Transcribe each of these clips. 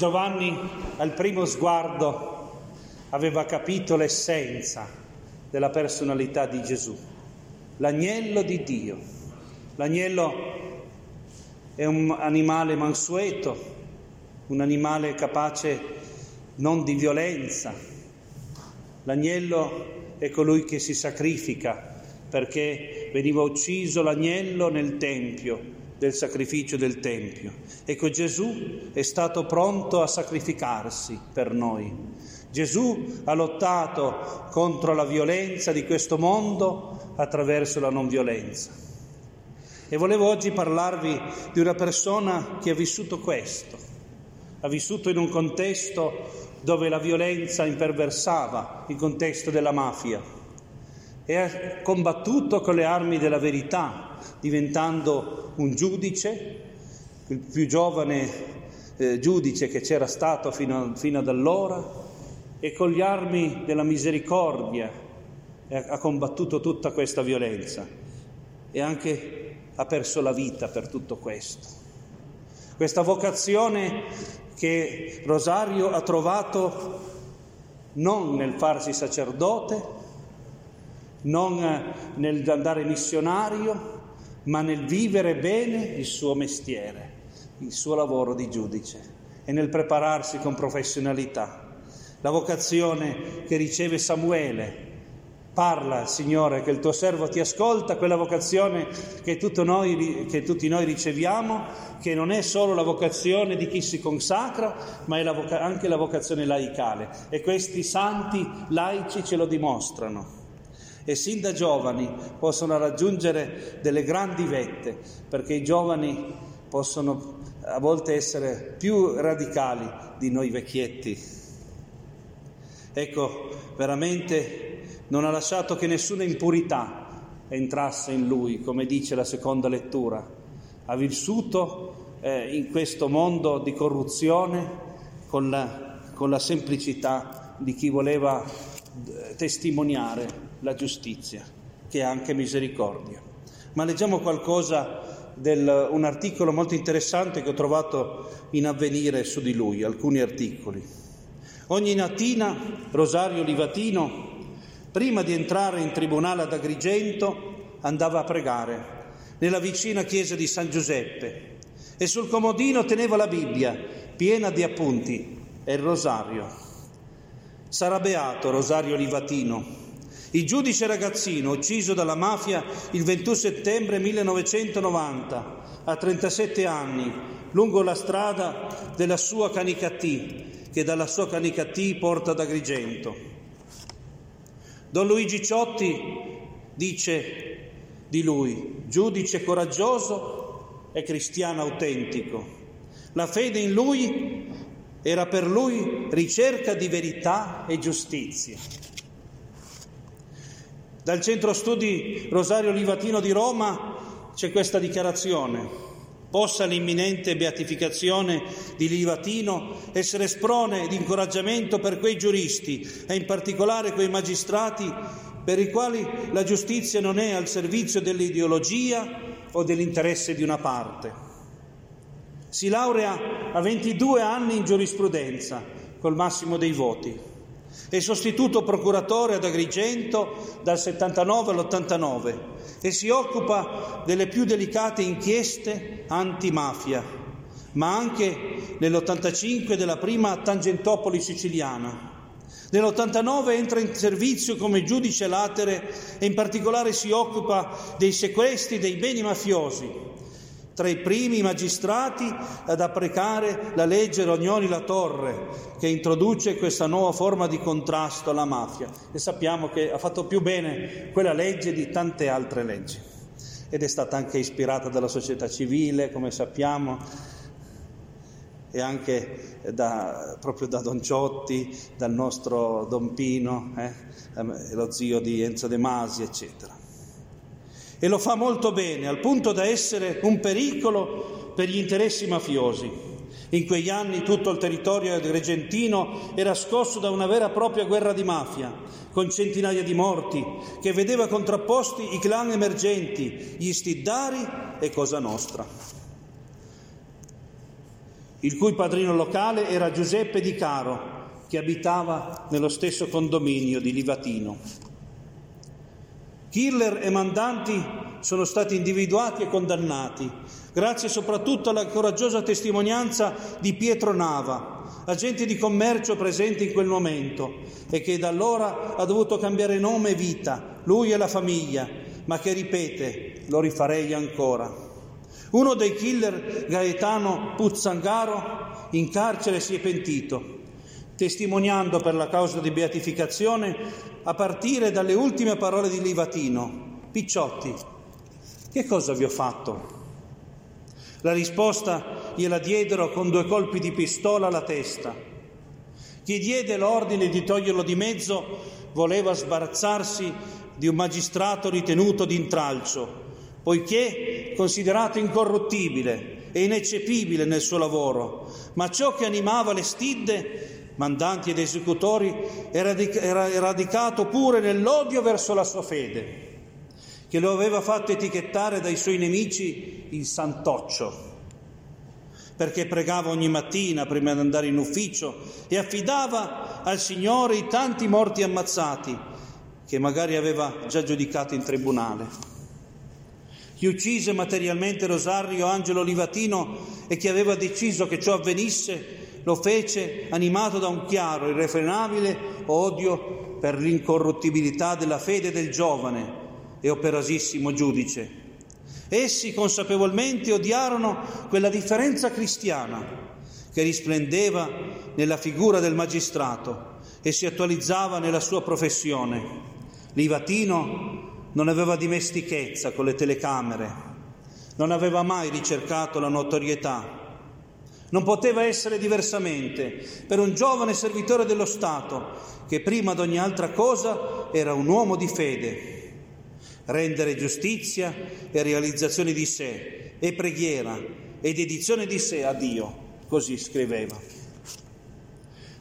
Giovanni al primo sguardo aveva capito l'essenza della personalità di Gesù, l'agnello di Dio. L'agnello è un animale mansueto, un animale capace non di violenza. L'agnello è colui che si sacrifica perché veniva ucciso l'agnello nel Tempio del sacrificio del Tempio. Ecco Gesù è stato pronto a sacrificarsi per noi. Gesù ha lottato contro la violenza di questo mondo attraverso la non violenza. E volevo oggi parlarvi di una persona che ha vissuto questo, ha vissuto in un contesto dove la violenza imperversava, il contesto della mafia, e ha combattuto con le armi della verità, diventando un giudice, il più giovane eh, giudice che c'era stato fino, fino, ad allora, e con le armi della misericordia ha combattuto tutta questa violenza e anche ha perso la vita per tutto questo. Questa vocazione che Rosario ha trovato non nel farsi sacerdote, non nel andare missionario, ma nel vivere bene il suo mestiere, il suo lavoro di giudice e nel prepararsi con professionalità. La vocazione che riceve Samuele, parla Signore che il tuo servo ti ascolta, quella vocazione che, noi, che, tutti noi riceviamo, che non è solo la vocazione di chi si consacra, ma è la voca- anche la vocazione laicale. E questi santi laici ce lo dimostrano e sin da giovani possono raggiungere delle grandi vette, perché i giovani possono a volte essere più radicali di noi vecchietti. Ecco, veramente non ha lasciato che nessuna impurità entrasse in lui, come dice la seconda lettura. Ha vissuto eh, in questo mondo di corruzione con la, con la semplicità di chi voleva eh, testimoniare la giustizia, che è anche misericordia. Ma leggiamo qualcosa del, un articolo molto interessante che ho trovato in avvenire su di lui, alcuni articoli. Ogni mattina Rosario Livatino, prima di entrare in tribunale ad Agrigento, andava a pregare nella vicina chiesa di San Giuseppe e sul comodino teneva la Bibbia piena di appunti e il rosario. Sarà beato Rosario Livatino, il giudice ragazzino ucciso dalla mafia il 21 settembre 1990, a 37 anni, lungo la strada della sua Canicattì, che dalla sua Canicattì porta ad Agrigento. Don Luigi Ciotti dice di lui, giudice coraggioso e cristiano autentico. La fede in lui era per lui ricerca di verità e giustizia. Dal centro studi Rosario Livatino di Roma c'è questa dichiarazione. Possa l'imminente beatificazione di Livatino essere sprone di incoraggiamento per quei giuristi e in particolare quei magistrati per i quali la giustizia non è al servizio dell'ideologia o dell'interesse di una parte. Si laurea a 22 anni in giurisprudenza col massimo dei voti. È sostituto procuratore ad Agrigento dal 79 all'89 e si occupa delle più delicate inchieste antimafia, ma anche nell'85 della prima Tangentopoli siciliana. Nell'89 entra in servizio come giudice latere e in particolare si occupa dei sequestri dei beni mafiosi tra i primi magistrati ad applicare la legge Rognoni La Torre, che introduce questa nuova forma di contrasto alla mafia. E sappiamo che ha fatto più bene quella legge di tante altre leggi. Ed è stata anche ispirata dalla società civile, come sappiamo, e anche da, proprio da Don Ciotti, dal nostro Don Pino, eh, lo zio di Enzo De Masi, eccetera e lo fa molto bene, al punto da essere un pericolo per gli interessi mafiosi. In quegli anni tutto il territorio regentino era scosso da una vera e propria guerra di mafia, con centinaia di morti, che vedeva contrapposti i clan emergenti, gli stiddari e Cosa Nostra. il cui padrino locale era Giuseppe Di Caro, che abitava nello stesso condominio di Livatino. Killer e mandanti sono stati individuati e condannati, grazie soprattutto alla coraggiosa testimonianza di Pietro Nava, agente di commercio presente in quel momento e che da allora ha dovuto cambiare nome e vita, lui e la famiglia, ma che ripete, lo rifarei ancora. Uno dei killer, Gaetano Puzzangaro, in carcere si è pentito testimoniando per la causa di beatificazione a partire dalle ultime parole di Livatino. Picciotti, che cosa vi ho fatto? La risposta gliela diedero con due colpi di pistola alla testa. Chi diede l'ordine di toglierlo di mezzo voleva sbarazzarsi di un magistrato ritenuto d'intralcio, poiché considerato incorruttibile e ineccepibile nel suo lavoro, ma ciò che animava le stidde mandanti ed esecutori, era radicato pure nell'odio verso la sua fede, che lo aveva fatto etichettare dai suoi nemici il santoccio, perché pregava ogni mattina prima di andare in ufficio e affidava al Signore i tanti morti ammazzati che magari aveva già giudicato in tribunale. Chi uccise materialmente Rosario Angelo Livatino e chi aveva deciso che ciò avvenisse lo fece animato da un chiaro, irrefrenabile odio per l'incorruttibilità della fede del giovane e operasissimo giudice. Essi consapevolmente odiarono quella differenza cristiana che risplendeva nella figura del magistrato e si attualizzava nella sua professione. Livatino non aveva dimestichezza con le telecamere, non aveva mai ricercato la notorietà, non poteva essere diversamente per un giovane servitore dello Stato che prima di ogni altra cosa era un uomo di fede. Rendere giustizia e realizzazione di sé e preghiera e dedizione di sé a Dio, così scriveva.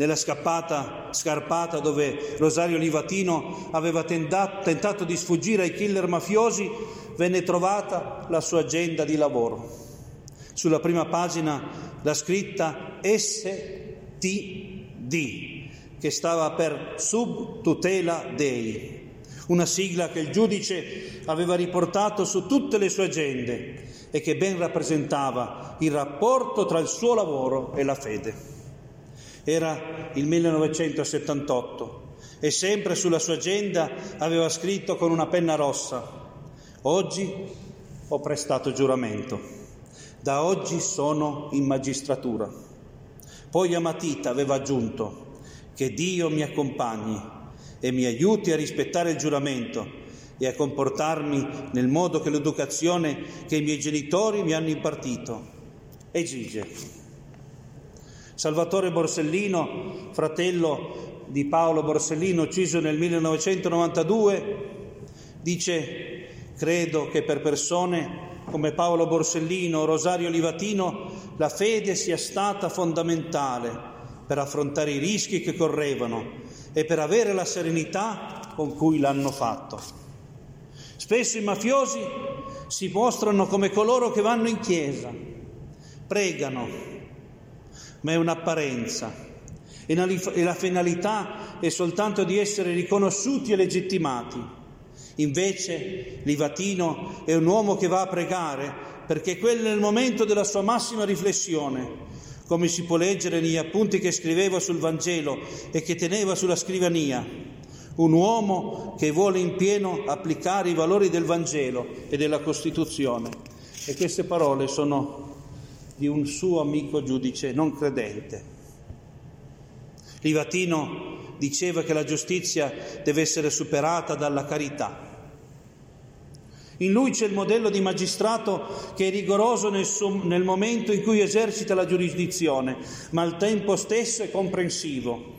Nella scappata scarpata dove Rosario Livatino aveva tentato, tentato di sfuggire ai killer mafiosi, venne trovata la sua agenda di lavoro. Sulla prima pagina la scritta STD, che stava per Subtutela Dei, una sigla che il giudice aveva riportato su tutte le sue agende e che ben rappresentava il rapporto tra il suo lavoro e la fede. Era il 1978 e sempre sulla sua agenda aveva scritto con una penna rossa, oggi ho prestato giuramento. Da oggi sono in magistratura. Poi a matita aveva aggiunto che Dio mi accompagni e mi aiuti a rispettare il giuramento e a comportarmi nel modo che l'educazione che i miei genitori mi hanno impartito esige. Salvatore Borsellino, fratello di Paolo Borsellino, ucciso nel 1992, dice, credo che per persone come Paolo Borsellino o Rosario Livatino, la fede sia stata fondamentale per affrontare i rischi che correvano e per avere la serenità con cui l'hanno fatto. Spesso i mafiosi si mostrano come coloro che vanno in chiesa, pregano, ma è un'apparenza e la finalità è soltanto di essere riconosciuti e legittimati. Invece Livatino è un uomo che va a pregare perché quello è il momento della sua massima riflessione, come si può leggere negli appunti che scriveva sul Vangelo e che teneva sulla scrivania. Un uomo che vuole in pieno applicare i valori del Vangelo e della Costituzione. E queste parole sono di un suo amico giudice non credente. Livatino diceva che la giustizia deve essere superata dalla carità. In lui c'è il modello di magistrato che è rigoroso nel, suo, nel momento in cui esercita la giurisdizione, ma al tempo stesso è comprensivo.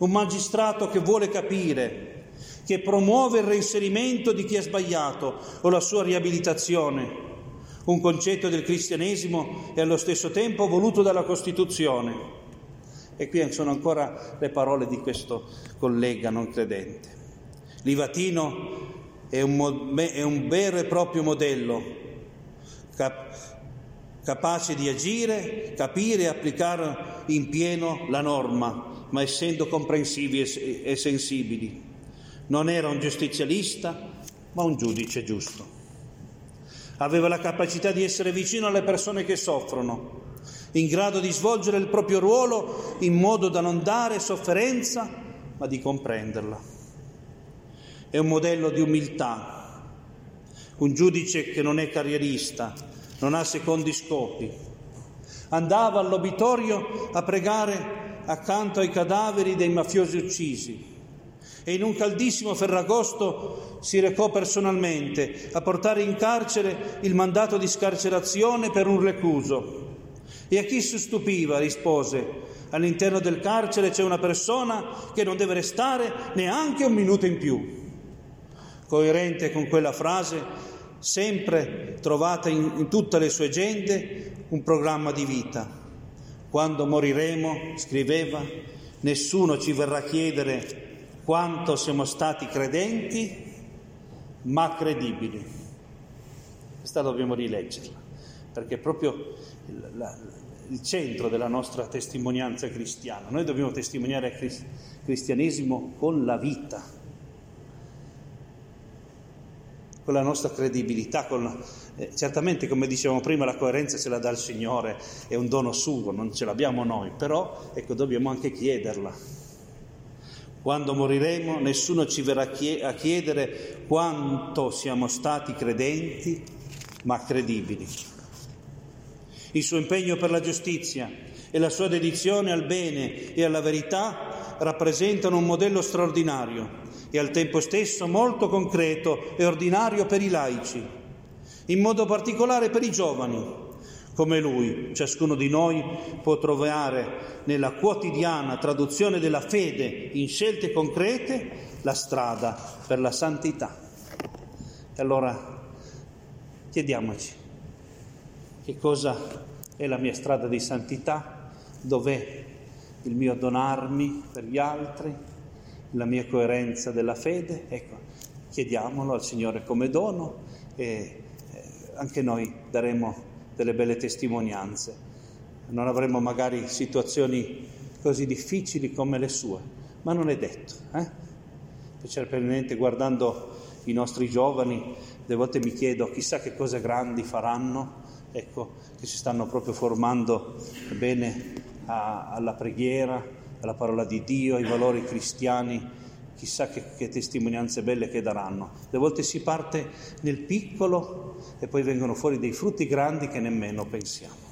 Un magistrato che vuole capire, che promuove il reinserimento di chi ha sbagliato o la sua riabilitazione. Un concetto del cristianesimo e allo stesso tempo voluto dalla Costituzione. E qui sono ancora le parole di questo collega non credente. Livatino è un, è un vero e proprio modello, cap- capace di agire, capire e applicare in pieno la norma, ma essendo comprensivi e sensibili. Non era un giustizialista, ma un giudice giusto. Aveva la capacità di essere vicino alle persone che soffrono, in grado di svolgere il proprio ruolo in modo da non dare sofferenza, ma di comprenderla. È un modello di umiltà, un giudice che non è carrierista, non ha secondi scopi. Andava all'obitorio a pregare accanto ai cadaveri dei mafiosi uccisi e in un caldissimo ferragosto si recò personalmente a portare in carcere il mandato di scarcerazione per un recluso. E a chi si stupiva rispose, all'interno del carcere c'è una persona che non deve restare neanche un minuto in più. Coerente con quella frase, sempre trovata in, in tutte le sue gente un programma di vita. Quando moriremo, scriveva, nessuno ci verrà a chiedere quanto siamo stati credenti, ma credibili. Questa dobbiamo rileggerla, perché è proprio il, la, il centro della nostra testimonianza cristiana. Noi dobbiamo testimoniare il cristianesimo con la vita con la nostra credibilità, con, eh, certamente come dicevamo prima la coerenza ce la dà il Signore, è un dono suo, non ce l'abbiamo noi, però ecco dobbiamo anche chiederla. Quando moriremo nessuno ci verrà a chiedere quanto siamo stati credenti, ma credibili. Il suo impegno per la giustizia e la sua dedizione al bene e alla verità rappresentano un modello straordinario e al tempo stesso molto concreto e ordinario per i laici, in modo particolare per i giovani. Come lui, ciascuno di noi può trovare nella quotidiana traduzione della fede in scelte concrete la strada per la santità. E allora chiediamoci che cosa è la mia strada di santità, dov'è il mio donarmi per gli altri, la mia coerenza della fede, ecco, chiediamolo al Signore come dono e eh, anche noi daremo delle belle testimonianze. Non avremo magari situazioni così difficili come le sue, ma non è detto. Eh? Guardando i nostri giovani, delle volte mi chiedo chissà che cose grandi faranno, ecco, che si stanno proprio formando bene a, alla preghiera, alla parola di Dio, ai valori cristiani, chissà che, che, testimonianze belle che daranno. Le volte si parte nel piccolo e poi vengono fuori dei frutti grandi che nemmeno pensiamo.